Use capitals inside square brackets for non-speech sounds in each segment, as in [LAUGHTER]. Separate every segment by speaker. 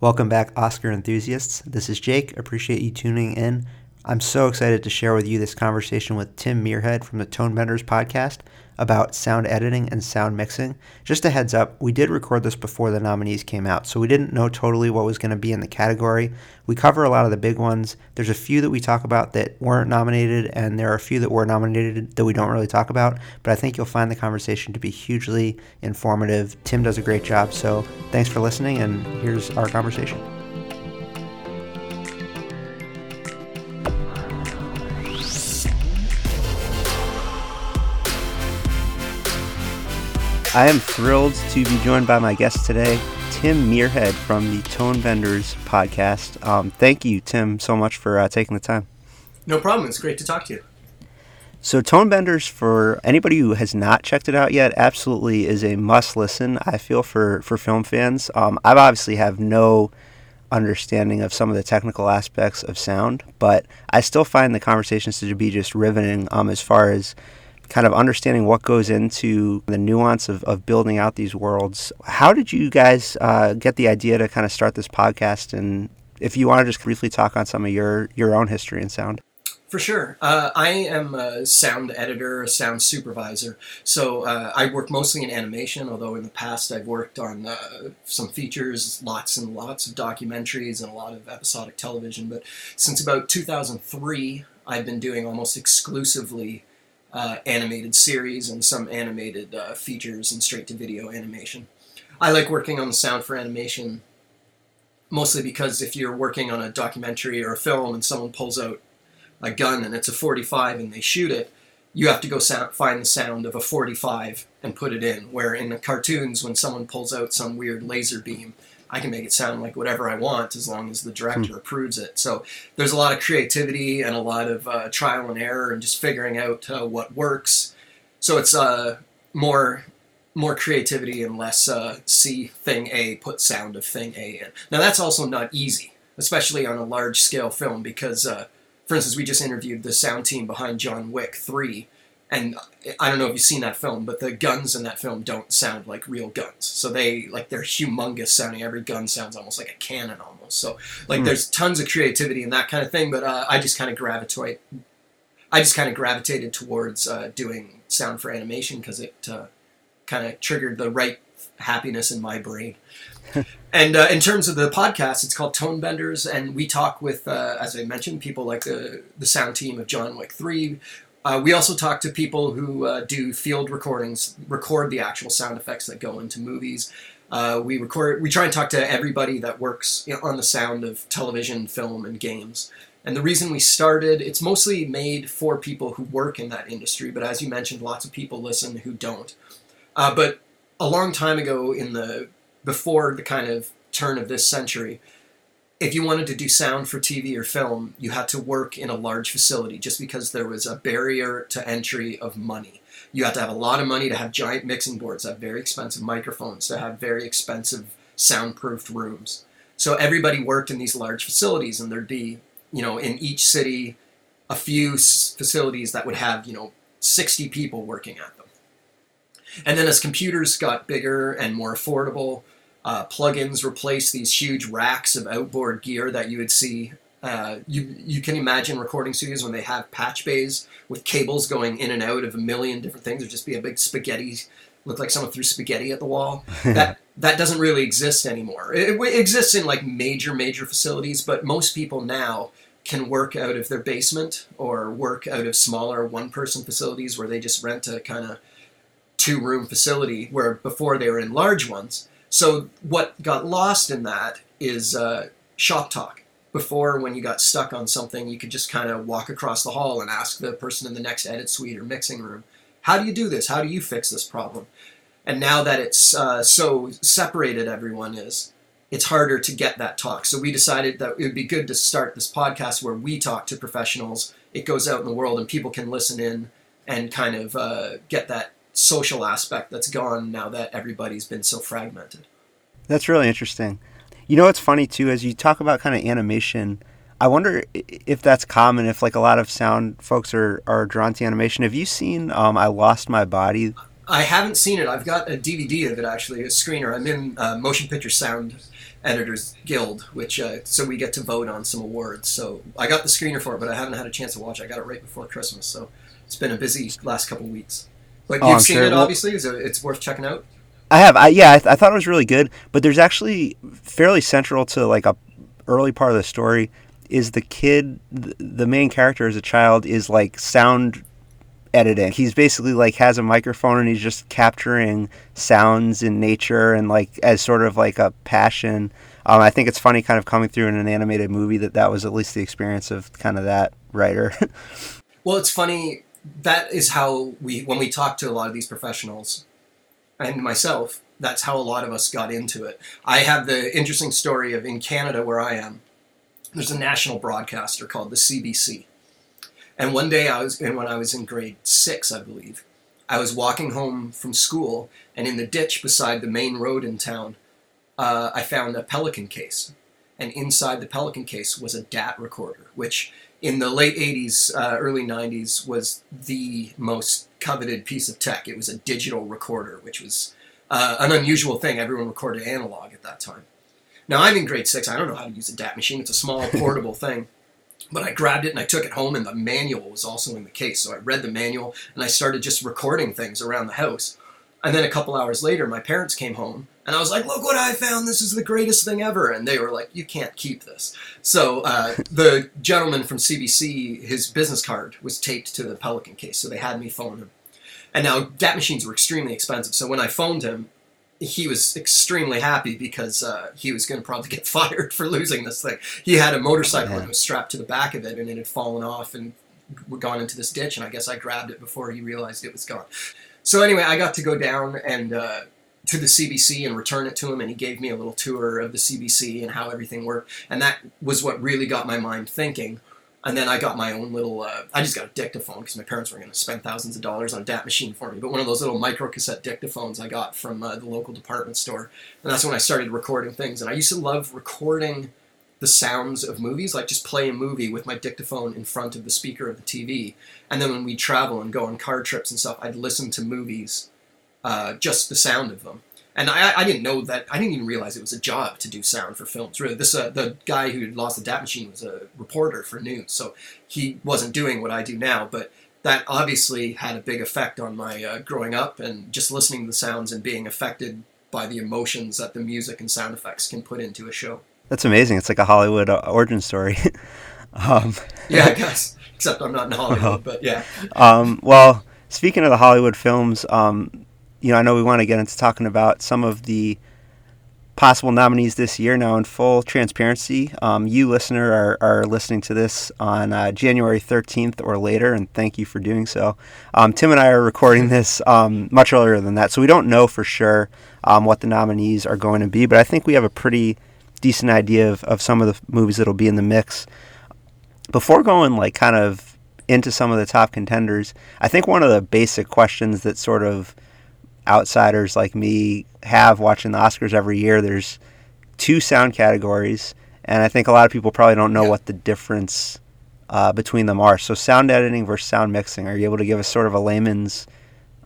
Speaker 1: Welcome back, Oscar enthusiasts. This is Jake. Appreciate you tuning in. I'm so excited to share with you this conversation with Tim Muirhead from the Tonebenders podcast about sound editing and sound mixing. Just a heads up, we did record this before the nominees came out, so we didn't know totally what was going to be in the category. We cover a lot of the big ones. There's a few that we talk about that weren't nominated, and there are a few that were nominated that we don't really talk about, but I think you'll find the conversation to be hugely informative. Tim does a great job, so thanks for listening, and here's our conversation. I am thrilled to be joined by my guest today, Tim Muirhead from the Tonebenders podcast. Um, thank you, Tim, so much for uh, taking the time.
Speaker 2: No problem. It's great to talk to you.
Speaker 1: So, Tonebenders, for anybody who has not checked it out yet, absolutely is a must listen, I feel, for, for film fans. Um, I obviously have no understanding of some of the technical aspects of sound, but I still find the conversations to be just riveting um, as far as kind of understanding what goes into the nuance of, of building out these worlds. How did you guys uh, get the idea to kind of start this podcast? And if you want to just briefly talk on some of your, your own history and sound.
Speaker 2: For sure. Uh, I am a sound editor, a sound supervisor. So uh, I work mostly in animation, although in the past I've worked on uh, some features, lots and lots of documentaries, and a lot of episodic television. But since about 2003, I've been doing almost exclusively uh, animated series and some animated uh, features and straight to video animation. I like working on the sound for animation mostly because if you're working on a documentary or a film and someone pulls out a gun and it's a 45 and they shoot it, you have to go sound, find the sound of a 45 and put it in. Where in the cartoons, when someone pulls out some weird laser beam, I can make it sound like whatever I want as long as the director hmm. approves it. So there's a lot of creativity and a lot of uh, trial and error and just figuring out uh, what works. So it's uh, more more creativity and less uh, see thing A, put sound of thing A in. Now that's also not easy, especially on a large scale film because, uh, for instance, we just interviewed the sound team behind John Wick 3 and I don't know if you've seen that film, but the guns in that film don't sound like real guns. So they like they're humongous sounding. Every gun sounds almost like a cannon almost. So like mm. there's tons of creativity and that kind of thing. But uh, I just kind of gravitate. I just kind of gravitated towards uh, doing sound for animation because it uh, kind of triggered the right happiness in my brain. [LAUGHS] and uh, in terms of the podcast, it's called Tone Benders, and we talk with, uh, as I mentioned, people like the the sound team of John Wick Three. Uh, we also talk to people who uh, do field recordings, record the actual sound effects that go into movies. Uh, we record. We try and talk to everybody that works on the sound of television, film, and games. And the reason we started, it's mostly made for people who work in that industry. But as you mentioned, lots of people listen who don't. Uh, but a long time ago, in the before the kind of turn of this century, if you wanted to do sound for TV or film, you had to work in a large facility just because there was a barrier to entry of money. You had to have a lot of money to have giant mixing boards, to have very expensive microphones, to have very expensive soundproofed rooms. So everybody worked in these large facilities, and there'd be, you know, in each city, a few facilities that would have, you know, 60 people working at them. And then as computers got bigger and more affordable, uh, plugins replace these huge racks of outboard gear that you would see. Uh, you you can imagine recording studios when they have patch bays with cables going in and out of a million different things. There'd just be a big spaghetti, look like someone threw spaghetti at the wall. [LAUGHS] that that doesn't really exist anymore. It, it exists in like major major facilities, but most people now can work out of their basement or work out of smaller one person facilities where they just rent a kind of two room facility where before they were in large ones so what got lost in that is uh, shop talk. Before, when you got stuck on something, you could just kind of walk across the hall and ask the person in the next edit suite or mixing room, "How do you do this? How do you fix this problem?" And now that it's uh, so separated, everyone is, it's harder to get that talk. So we decided that it would be good to start this podcast where we talk to professionals. It goes out in the world and people can listen in and kind of uh, get that social aspect that's gone now that everybody's been so fragmented.
Speaker 1: That's really interesting. You know what's funny too, as you talk about kind of animation, I wonder if that's common, if like a lot of sound folks are, are drawn to animation. Have you seen um, I Lost My Body?
Speaker 2: I haven't seen it. I've got a DVD of it actually, a screener. I'm in uh, motion picture sound Editors Guild, which uh, so we get to vote on some awards. So I got the screener for it, but I haven't had a chance to watch. it. I got it right before Christmas, so it's been a busy last couple weeks. But
Speaker 1: Oh,
Speaker 2: you've
Speaker 1: I'm
Speaker 2: seen
Speaker 1: sure.
Speaker 2: it, obviously. Is it, it's worth checking out.
Speaker 1: I have. I, yeah, I, th- I thought it was really good, but there's actually fairly central to like a early part of the story is the kid, th- the main character as a child is like sound editing. He's basically like has a microphone and he's just capturing sounds in nature and like as sort of like a passion. Um, I think it's funny kind of coming through in an animated movie that that was at least the experience of kind of that writer. [LAUGHS]
Speaker 2: Well, it's funny. That is how we, when we talk to a lot of these professionals, and myself, that's how a lot of us got into it. I have the interesting story of in Canada, where I am, there's a national broadcaster called the CBC. And one day I was, and when I was in grade six, I believe, I was walking home from school, and in the ditch beside the main road in town, uh, I found a Pelican case. And inside the Pelican case was a DAT recorder, which in the late 80s, uh, early 90s was the most coveted piece of tech. It was a digital recorder, which was uh, an unusual thing. Everyone recorded analog at that time. Now I'm in grade six. I don't know how to use a DAT machine. It's a small [LAUGHS] portable thing. But I grabbed it and I took it home, and the manual was also in the case. So I read the manual and I started just recording things around the house. And then a couple hours later, my parents came home, and I was like, "Look what I found! This is the greatest thing ever!" And they were like, "You can't keep this." So uh, the gentleman from CBC, his business card was taped to the Pelican case, so they had me phone him. And now DAT machines were extremely expensive, so when I phoned him, he was extremely happy because uh, he was going to probably get [LAUGHS] fired for losing this thing. He had a motorcycle
Speaker 1: Yeah.
Speaker 2: and it was strapped to the back of it, and it had fallen off and gone into this ditch. And I guess I grabbed it before he realized it was gone. So anyway, I got to go down and uh, to the CBC and return it to him, and he gave me a little tour of the CBC and how everything worked, and that was what really got my mind thinking. And then I got my own little. Uh, I just got a dictaphone because my parents were going to spend thousands of dollars on a DAT machine for me. But one of those little micro cassette dictaphones I got from uh, the local department store, and that's when I started recording things. And I used to love recording the sounds of movies, like just play a movie with my dictaphone in front of the speaker of the TV. And then when we travel and go on car trips and stuff, I'd listen to movies, uh, just the sound of them. And I, I didn't know that. I didn't even realize it was a job to do sound for films. Really, this uh, the guy who lost the DAT machine was a reporter for news, so he wasn't doing what I do now. But that obviously had a big effect on my uh, growing up and just listening to the sounds and being affected by the emotions that the music and sound effects can put into a show.
Speaker 1: That's amazing. It's like a Hollywood uh, origin story. [LAUGHS] um,
Speaker 2: Yeah, I guess. Except I'm not in Hollywood, [LAUGHS] but yeah.
Speaker 1: Um, well, speaking of the Hollywood films, um, you know, I know we want to get into talking about some of the possible nominees this year. Now, in full transparency, um, you listener are, are listening to this on uh, January 13th or later, and thank you for doing so. Um, Tim and I are recording this um, much earlier than that, so we don't know for sure um, what the nominees are going to be, but I think we have a pretty decent idea of, of some of the movies that'll be in the mix. Before going like kind of into some of the top contenders, I think one of the basic questions that sort of outsiders like me have watching the Oscars every year, there's two sound categories, and I think a lot of people probably don't know
Speaker 2: Yeah.
Speaker 1: what the difference uh, between them are. So, sound editing versus sound mixing. Are you able to give us sort of a layman's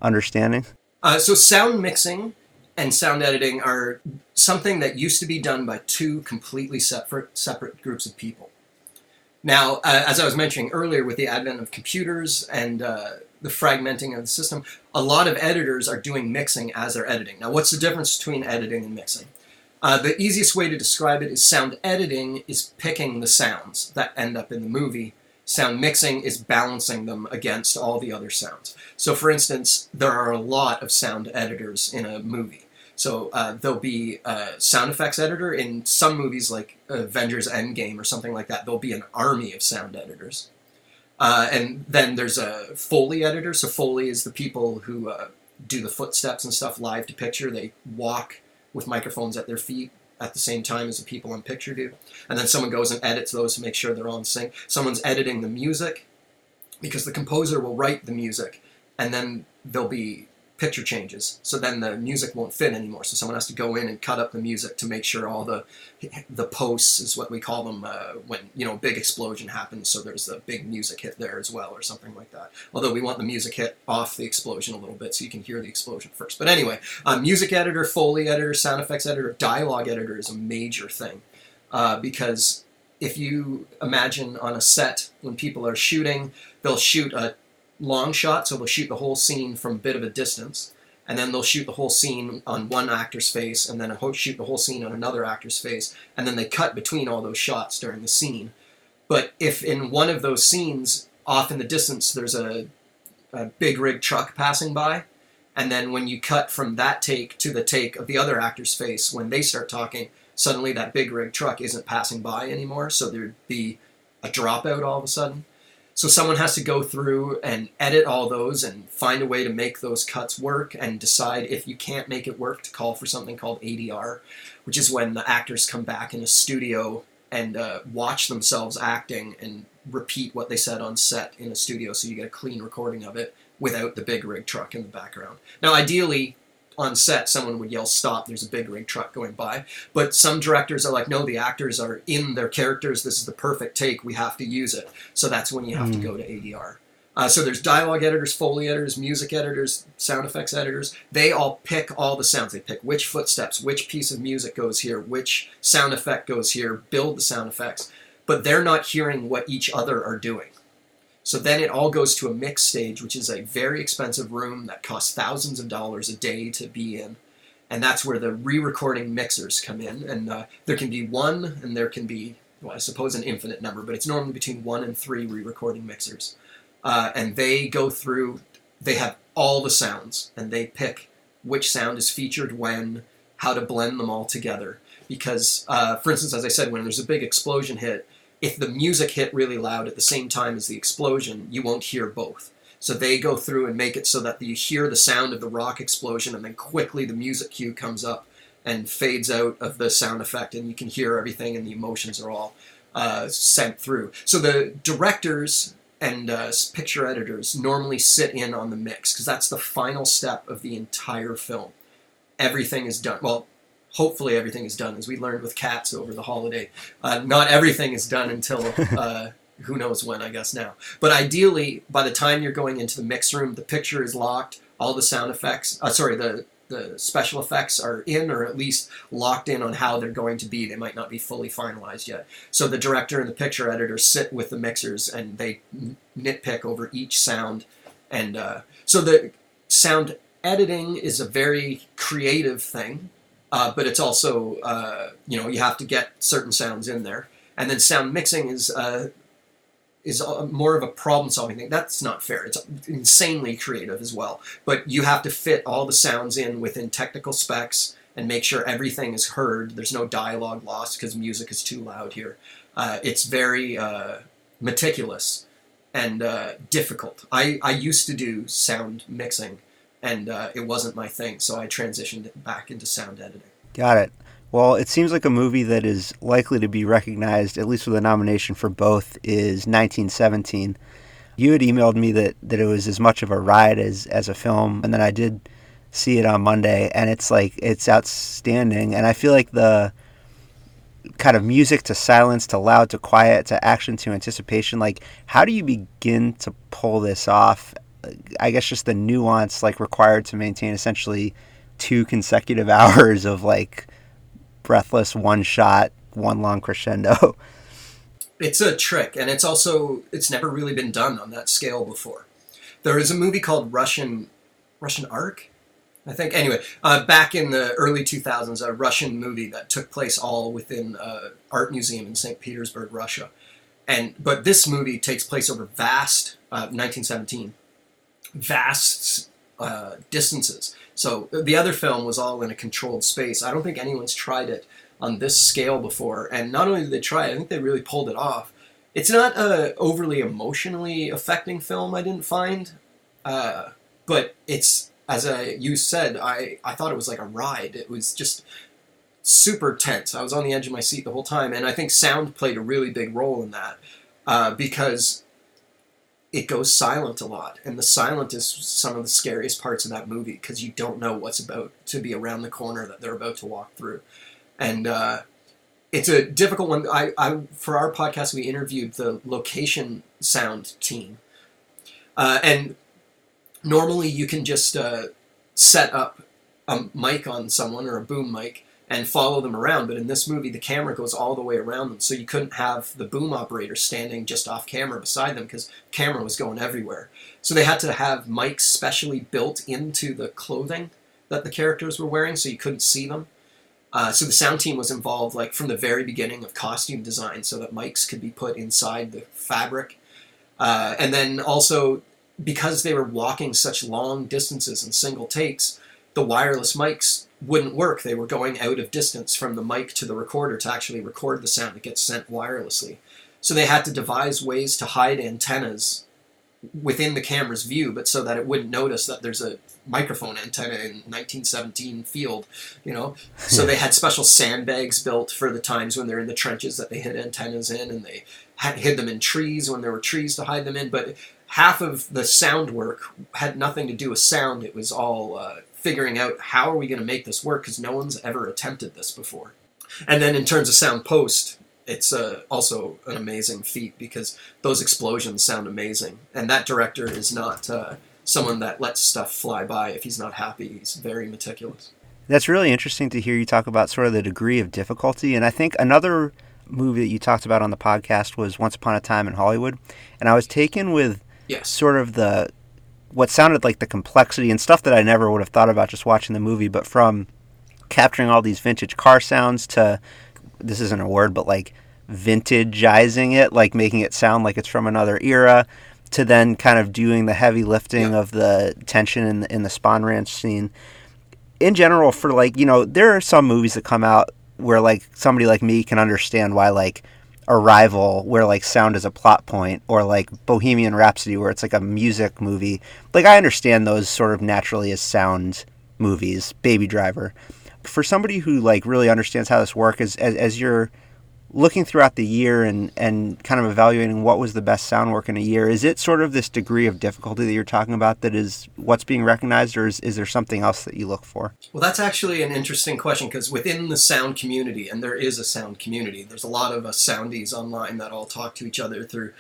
Speaker 1: understanding?
Speaker 2: Uh, so sound mixing and sound editing are something that used to be done by two completely separate separate groups of people. Now, uh, as I was mentioning earlier, with the advent of computers and uh, the fragmenting of the system, a lot of editors are doing mixing as they're editing. Now, what's the difference between editing and mixing? Uh, the easiest way to describe it is sound editing is picking the sounds that end up in the movie. Sound mixing is balancing them against all the other sounds. So, for instance, there are a lot of sound editors in a movie. So uh, there'll be a sound effects editor in some movies, like Avengers Endgame or something like that. There'll be an army of sound editors, uh, and then there's a Foley editor. So Foley is the people who uh, do the footsteps and stuff live to picture. They walk with microphones at their feet at the same time as the people on picture do, and then someone goes and edits those to make sure they're all in sync. Someone's editing the music because the composer will write the music, and then there'll be picture changes. So then the music won't fit anymore. So someone has to go in and cut up the music to make sure all the the posts is what we call them uh, when you know big explosion happens. So there's a big music hit there as well, or something like that. Although we want the music hit off the explosion a little bit so you can hear the explosion first. But anyway, uh, music editor, foley editor, sound effects editor, dialogue editor is a major thing uh, because if you imagine on a set when people are shooting, they'll shoot a long shot, so they'll shoot the whole scene from a bit of a distance, and then they'll shoot the whole scene on one actor's face, and then shoot the whole scene on another actor's face, and then they cut between all those shots during the scene. But if in one of those scenes, off in the distance, there's a, a big rig truck passing by, and then when you cut from that take to the take of the other actor's face when they start talking, suddenly that big rig truck isn't passing by anymore, so there'd be a dropout all of a sudden. So someone has to go through and edit all those and find a way to make those cuts work and decide if you can't make it work to call for something called ADR, which is when the actors come back in a studio and uh, watch themselves acting and repeat what they said on set in a studio so you get a clean recording of it without the big rig truck in the background. Now, ideally, on set, someone would yell, Stop, there's a big rig truck going by. But some directors are like, No, the actors are in their characters. This is the perfect take. We have to use it. So that's when you have mm. to hmm. go to ADR. Uh, so there's dialogue editors, foley editors, music editors, sound effects editors. They all pick all the sounds. They pick which footsteps, which piece of music goes here, which sound effect goes here, build the sound effects. But they're not hearing what each other are doing. So then it all goes to a mix stage, which is a very expensive room that costs thousands of dollars a day to be in. And that's where the re recording mixers come in. And uh, there can be one, and there can be, well, I suppose, an infinite number, but it's normally between one and three re recording mixers. Uh, and they go through, they have all the sounds, and they pick which sound is featured when, how to blend them all together. Because, uh, for instance, as I said, when there's a big explosion hit, if the music hit really loud at the same time as the explosion, you won't hear both. So they go through and make it so that you hear the sound of the rock explosion, and then quickly the music cue comes up and fades out of the sound effect, and you can hear everything, and the emotions are all uh, sent through. So the directors and uh, picture editors normally sit in on the mix because that's the final step of the entire film. Everything is done. Well, hopefully everything is done, as we learned with cats over the holiday. Uh, not everything is done until [LAUGHS] uh, who knows when, I guess now. But ideally, by the time you're going into the mix room, the picture is locked, all the sound effects, uh, sorry, the the special effects are in or at least locked in on how they're going to be. They might not be fully finalized yet. So the director and the picture editor sit with the mixers and they nitpick over each sound. And uh, so the sound editing is a very creative thing uh, but it's also uh, you know you have to get certain sounds in there, and then sound mixing is uh, is more of a problem solving thing. That's not fair. It's insanely creative as well, but you have to fit all the sounds in within technical specs and make sure everything is heard. There's no dialogue lost because music is too loud here. Uh, it's very uh, meticulous and uh, difficult. I, I used to do sound mixing and uh, it wasn't my thing, so I transitioned back into sound editing.
Speaker 1: Got it. Well, it seems like a movie that is likely to be recognized, at least with a nomination for both, is 1917. You had emailed me that, that it was as much of a ride as, as a film, and then I did see it on Monday, and it's like it's outstanding. And I feel like the kind of music to silence to loud to quiet to action to anticipation, like how do you begin to pull this off I guess just the nuance like required to maintain essentially two consecutive [LAUGHS] hours of like breathless one shot, one long crescendo.
Speaker 2: It's a trick, and it's also it's never really been done on that scale before. There is a movie called Russian Russian Ark, I think. Anyway, uh, back in the early 2000s, a Russian movie that took place all within uh, art museum in St. Petersburg, Russia. And but this movie takes place over vast uh, 1917 vast uh, distances. So the other film was all in a controlled space. I don't think anyone's tried it on this scale before. And not only did they try it, I think they really pulled it off. It's not a overly emotionally affecting film. I didn't find, uh, but it's as I, you said. I I thought it was like a ride. It was just super tense. I was on the edge of my seat the whole time, and I think sound played a really big role in that uh, because it goes silent a lot, and the silent is some of the scariest parts of that movie because you don't know what's about to be around the corner that they're about to walk through, and uh, it's a difficult one. I, I for our podcast we interviewed the location sound team, uh, and normally you can just uh, set up a mic on someone or a boom mic and follow them around. But in this movie, the camera goes all the way around them, so you couldn't have the boom operator standing just off camera beside them because camera was going everywhere. So they had to have mics specially built into the clothing that the characters were wearing, so you couldn't see them. Uh, so the sound team was involved, like from the very beginning of costume design, so that mics could be put inside the fabric, uh, and then also because they were walking such long distances in single takes, the wireless mics wouldn't work. They were going out of distance from the mic to the recorder to actually record the sound that gets sent wirelessly. So they had to devise ways to hide antennas within the camera's view, but so that it wouldn't notice that there's a microphone antenna in 1917 field, you know. So they had special sandbags built for the times when they're in the trenches that they hid antennas in, and they had hid them in trees when there were trees to hide them in. But half of the sound work had nothing to do with sound; it was all uh, figuring out how are we going to make this work because no one's ever attempted this before. And then in terms of sound post, it's uh, also an amazing feat because those explosions sound amazing, and that director is not uh, someone that lets stuff fly by if he's not happy. He's very meticulous.
Speaker 1: That's really interesting to hear you talk about sort of the degree of difficulty, and I think another movie that you talked about on the podcast was Once Upon a Time in Hollywood, and I was taken with
Speaker 2: yes.
Speaker 1: sort of the what sounded like the complexity and stuff that I never would have thought about just watching the movie, but from capturing all these vintage car sounds to this isn't a word, but like vintageizing it, like making it sound like it's from another era, to then kind of doing the heavy lifting
Speaker 2: yeah.
Speaker 1: of the tension in the, in the Spahn Ranch scene. In general, for like you know, there are some movies that come out where like somebody like me can understand why like Arrival, where like sound is a plot point, or like Bohemian Rhapsody, where it's like a music movie. Like I understand those sort of naturally as sound movies. Baby Driver. For somebody who like really understands how this works, as as, as you're looking throughout the year and, and kind of evaluating what was the best sound work in a year, is it sort of this degree of difficulty that you're talking about that is what's being recognized, or is, is there something else that you look for?
Speaker 2: Well, that's actually an interesting question because within the sound community, and there is a sound community, there's a lot of us soundies online that all talk to each other through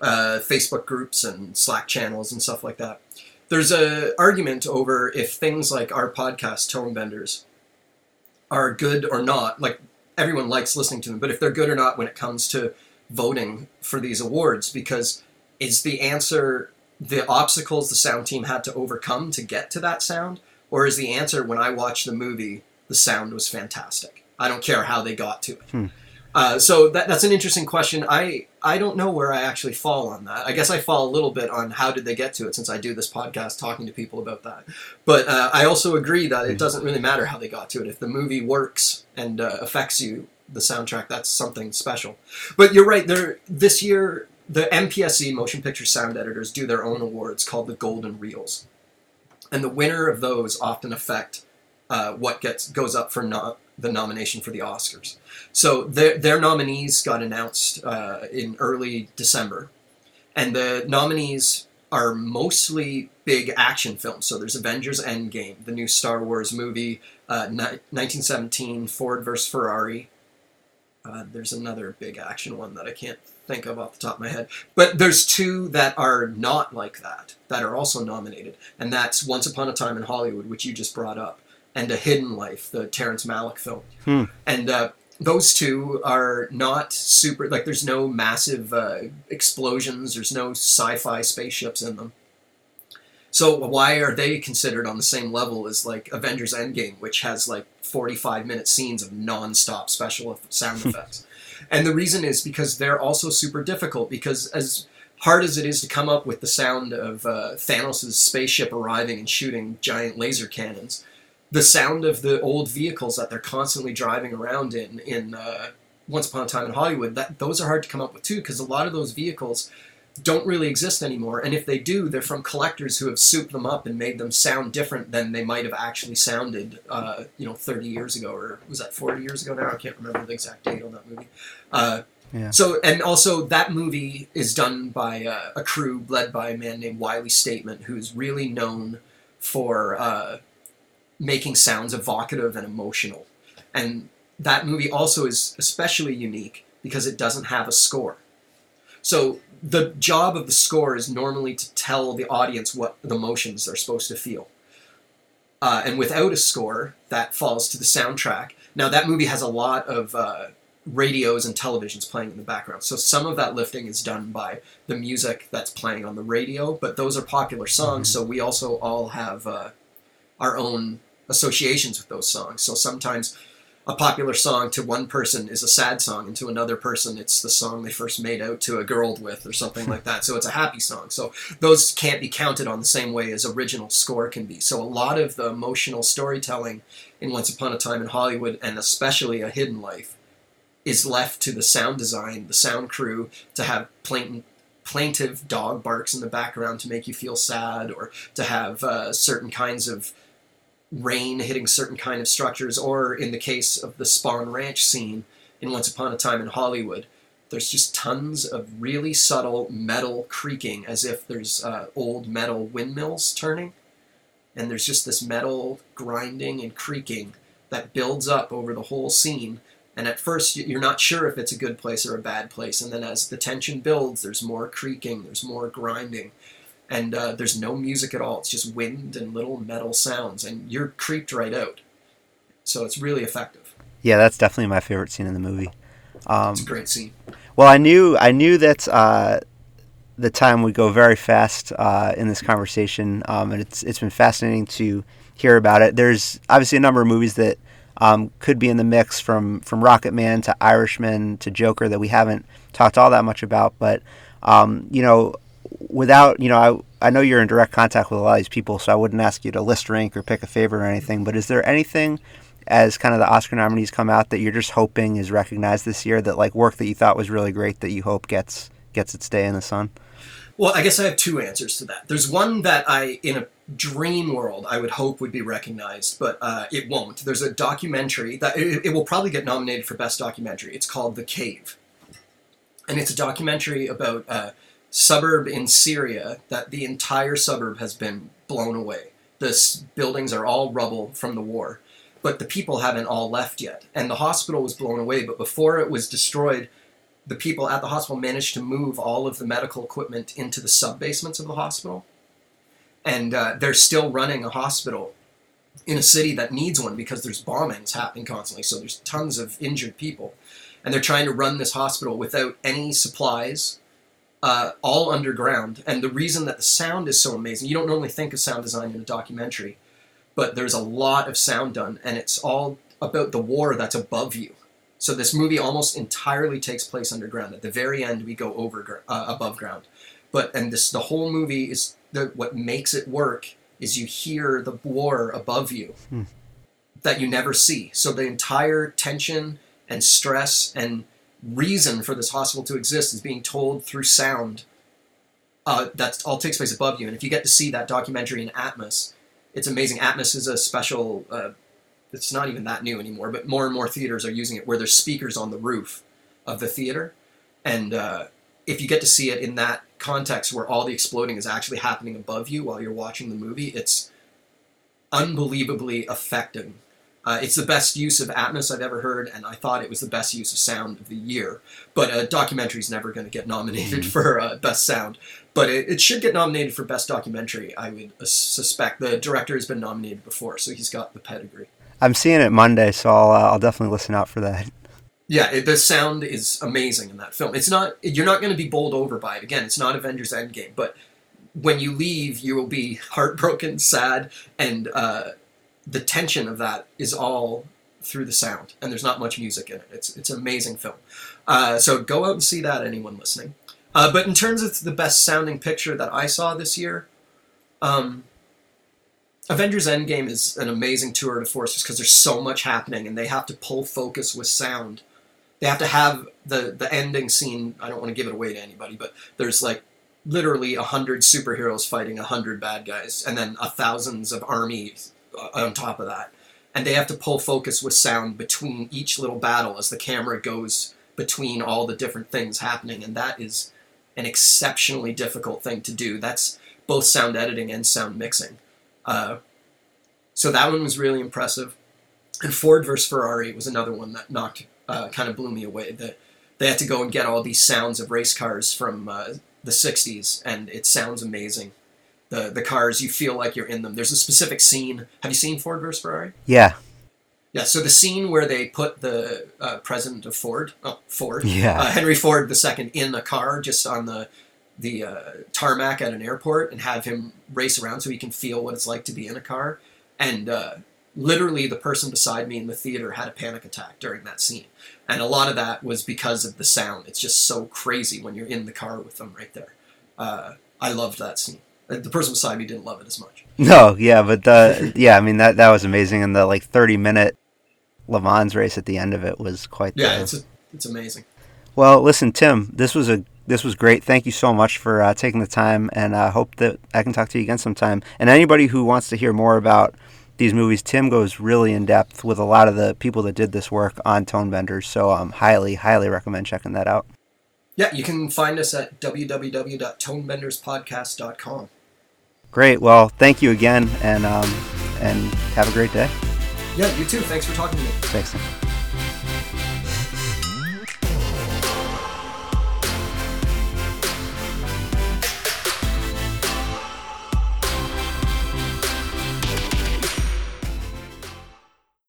Speaker 2: uh, Facebook groups and Slack channels and stuff like that. There's a argument over if things like our podcast, Tone Benders, are good or not. Like everyone likes listening to them, but if they're good or not when it comes to voting for these awards, because is the answer the obstacles the sound team had to overcome to get to that sound, or is the answer when I watched the movie the sound was fantastic? I don't care how they got to it.
Speaker 1: Hmm.
Speaker 2: Uh, so that, that's an interesting question. I I don't know where I actually fall on that. I guess I fall a little bit on how did they get to it since I do this podcast talking to people about that. But uh, I also agree that it doesn't really matter how they got to it. If the movie works and uh, affects you, the soundtrack that's something special. But you're right. There this year the MPSE Motion Picture Sound Editors do their own awards called the Golden Reels, and the winner of those often affect uh, what gets goes up for no, the nomination for the Oscars. So their, their nominees got announced uh, in early December, and the nominees are mostly big action films. So there's Avengers Endgame, the new Star Wars movie, uh, 1917, Ford vs. Ferrari. Uh, there's another big action one that I can't think of off the top of my head. But there's two that are not like that, that are also nominated. And that's Once Upon a Time in Hollywood, which you just brought up, and A Hidden Life, the Terrence Malick film.
Speaker 1: Hmm.
Speaker 2: And uh, those two are not super like there's no massive uh, explosions there's no sci-fi spaceships in them so why are they considered on the same level as like avengers endgame which has like 45 minute scenes of non-stop special sound effects and the reason is because they're also super difficult because as hard as it is to come up with the sound of uh, thanos' spaceship arriving and shooting giant laser cannons the sound of the old vehicles that they're constantly driving around in in uh, Once Upon a Time in Hollywood. That those are hard to come up with too because a lot of those vehicles don't really exist anymore, and if they do, they're from collectors who have souped them up and made them sound different than they might have actually sounded, uh, you know, 30 years ago or was that 40 years ago now? I can't remember the exact date on that movie. Uh,
Speaker 1: Yeah.
Speaker 2: So, and also that movie is done by uh, a crew led by a man named Wylie Stateman, who's really known for uh, making sounds evocative and emotional. And that movie also is especially unique because it doesn't have a score. So the job of the score is normally to tell the audience what the emotions they're supposed to feel. Uh, and without a score, that falls to the soundtrack. Now that movie has a lot of uh, radios and televisions playing in the background, so some of that lifting is done by the music that's playing on the radio. But those are popular songs, so we also all have uh, our own associations with those songs. So sometimes a popular song to one person is a sad song, and to another person, it's the song they first made out to a girl with, or something like that. So it's a happy song. So those can't be counted on the same way as original score can be. So a lot of the emotional storytelling in Once Upon a Time in Hollywood, and especially A Hidden Life, is left to the sound design, the sound crew, to have plaintive, plaintive dog barks in the background to make you feel sad, or to have uh, certain kinds of rain hitting certain kind of structures, or in the case of the Spahn Ranch scene in Once Upon a Time in Hollywood, there's just tons of really subtle metal creaking as if there's uh, old metal windmills turning. And there's just this metal grinding and creaking that builds up over the whole scene. And at first, you're not sure if it's a good place or a bad place. And then as the tension builds, there's more creaking, there's more grinding and uh, there's no music at all. It's just wind and little metal sounds, and you're creeped right out. So it's really effective.
Speaker 1: Yeah, that's definitely my favorite scene in the movie. Um,
Speaker 2: it's a great scene.
Speaker 1: Well, I knew I knew that uh, the time would go very fast uh, in this conversation, um, and it's it's been fascinating to hear about it. There's obviously a number of movies that um, could be in the mix from from Rocketman to Irishman to Joker that we haven't talked all that much about, but um, you know, without you know I, I know you're in direct contact with a lot of these people so i wouldn't ask you to list rank or pick a favorite or anything but is there anything as kind of the oscar nominees come out that you're just hoping is recognized this year that like work that you thought was really great that you hope gets gets its day in the sun?
Speaker 2: Well i guess i have two answers to that. There's one that i in a dream world i would hope would be recognized but uh, it won't. There's a documentary that it, it will probably get nominated for best documentary. It's called the cave. And it's a documentary about uh, suburb in Syria that the entire suburb has been blown away. The buildings are all rubble from the war, but the people haven't all left yet. And the hospital was blown away, but before it was destroyed, the people at the hospital managed to move all of the medical equipment into the sub basements of the hospital. And uh, they're still running a hospital in a city that needs one because there's bombings happening constantly. So there's tons of injured people. And they're trying to run this hospital without any supplies, uh, all underground. And the reason that the sound is so amazing, you don't normally think of sound design in a documentary, but there's a lot of sound done, and it's all about the war that's above you. So this movie almost entirely takes place underground. At the very end, we go over uh, above ground, but and this the whole movie is the what makes it work is you hear the war above you hmm. that you never see. So the entire tension and stress and reason for this hospital to exist is being told through sound. Uh, that all takes place above you, and if you get to see that documentary in Atmos, it's amazing. Atmos is a special. Uh, it's not even that new anymore, but more and more theaters are using it where there's speakers on the roof of the theater, and uh, if you get to see it in that context where all the exploding is actually happening above you while you're watching the movie, it's unbelievably effective uh, it's the best use of Atmos I've ever heard, and I thought it was the best use of sound of the year. But a uh, documentary is never going to get nominated mm-hmm. for uh, best sound. But it, it, should get nominated for best documentary. I would uh, suspect the director has been nominated before, so he's got the pedigree.
Speaker 1: I'm seeing it Monday, so I'll uh, I'll definitely listen out for that.
Speaker 2: Yeah, it, the sound is amazing in that film. It's not you're not going to be bowled over by it. Again, it's not Avengers Endgame, but when you leave, you will be [LAUGHS] heartbroken, sad, and uh, the tension of that is all through the sound, and there's not much music in it. It's it's an amazing film. Uh, so go out and see that, anyone listening. Uh, but in terms of the best sounding picture that I saw this year, um, Avengers Endgame is an amazing tour de force because there's so much happening, and they have to pull focus with sound. They have to have the the ending scene. I don't want to give it away to anybody, but there's like literally a hundred superheroes fighting a hundred bad guys, and then a thousands of armies on top of that. And they have to pull focus with sound between each little battle as the camera goes between all the different things happening, and that is an exceptionally difficult thing to do. That's both sound editing and sound mixing. Uh, so that one was really impressive. And Ford versus Ferrari was another one that knocked, uh, kind of blew me away. That they had to go and get all these sounds of race cars from uh, the '60s, and it sounds amazing. The the cars, you feel like you're in them. There's a specific scene. Have you seen Ford versus Ferrari?
Speaker 1: Yeah.
Speaker 2: Yeah. So the scene where they put the uh, president of Ford, oh, Ford,
Speaker 1: Yeah.
Speaker 2: uh, Henry Ford II in a car just on the the uh, tarmac at an airport and have him race around so he can feel what it's like to be in a car. And uh, literally, the person beside me in the theater had a panic attack during that scene. And a lot of that was because of the sound. It's just so crazy when you're in the car with them right there. Uh, I loved that scene. The person beside me didn't love it as much.
Speaker 1: No, yeah, but the [LAUGHS] yeah, I mean that that was amazing, and the like thirty minute Le Mans race at the end of it was quite.
Speaker 2: Yeah,
Speaker 1: the-
Speaker 2: it's a, it's amazing.
Speaker 1: Well, listen, Tim, this was a this was great. Thank you so much for uh, taking the time, and I hope that I can talk to you again sometime. And anybody who wants to hear more about these movies, Tim goes really in depth with a lot of the people that did this work on Tone Benders. So, um, highly, highly recommend checking that out.
Speaker 2: Yeah, you can find us at www.tonebenderspodcast.com.
Speaker 1: Great. Well, thank you again, and um, and have a great day.
Speaker 2: Yeah, you too. Thanks for talking to me.
Speaker 1: Thanks.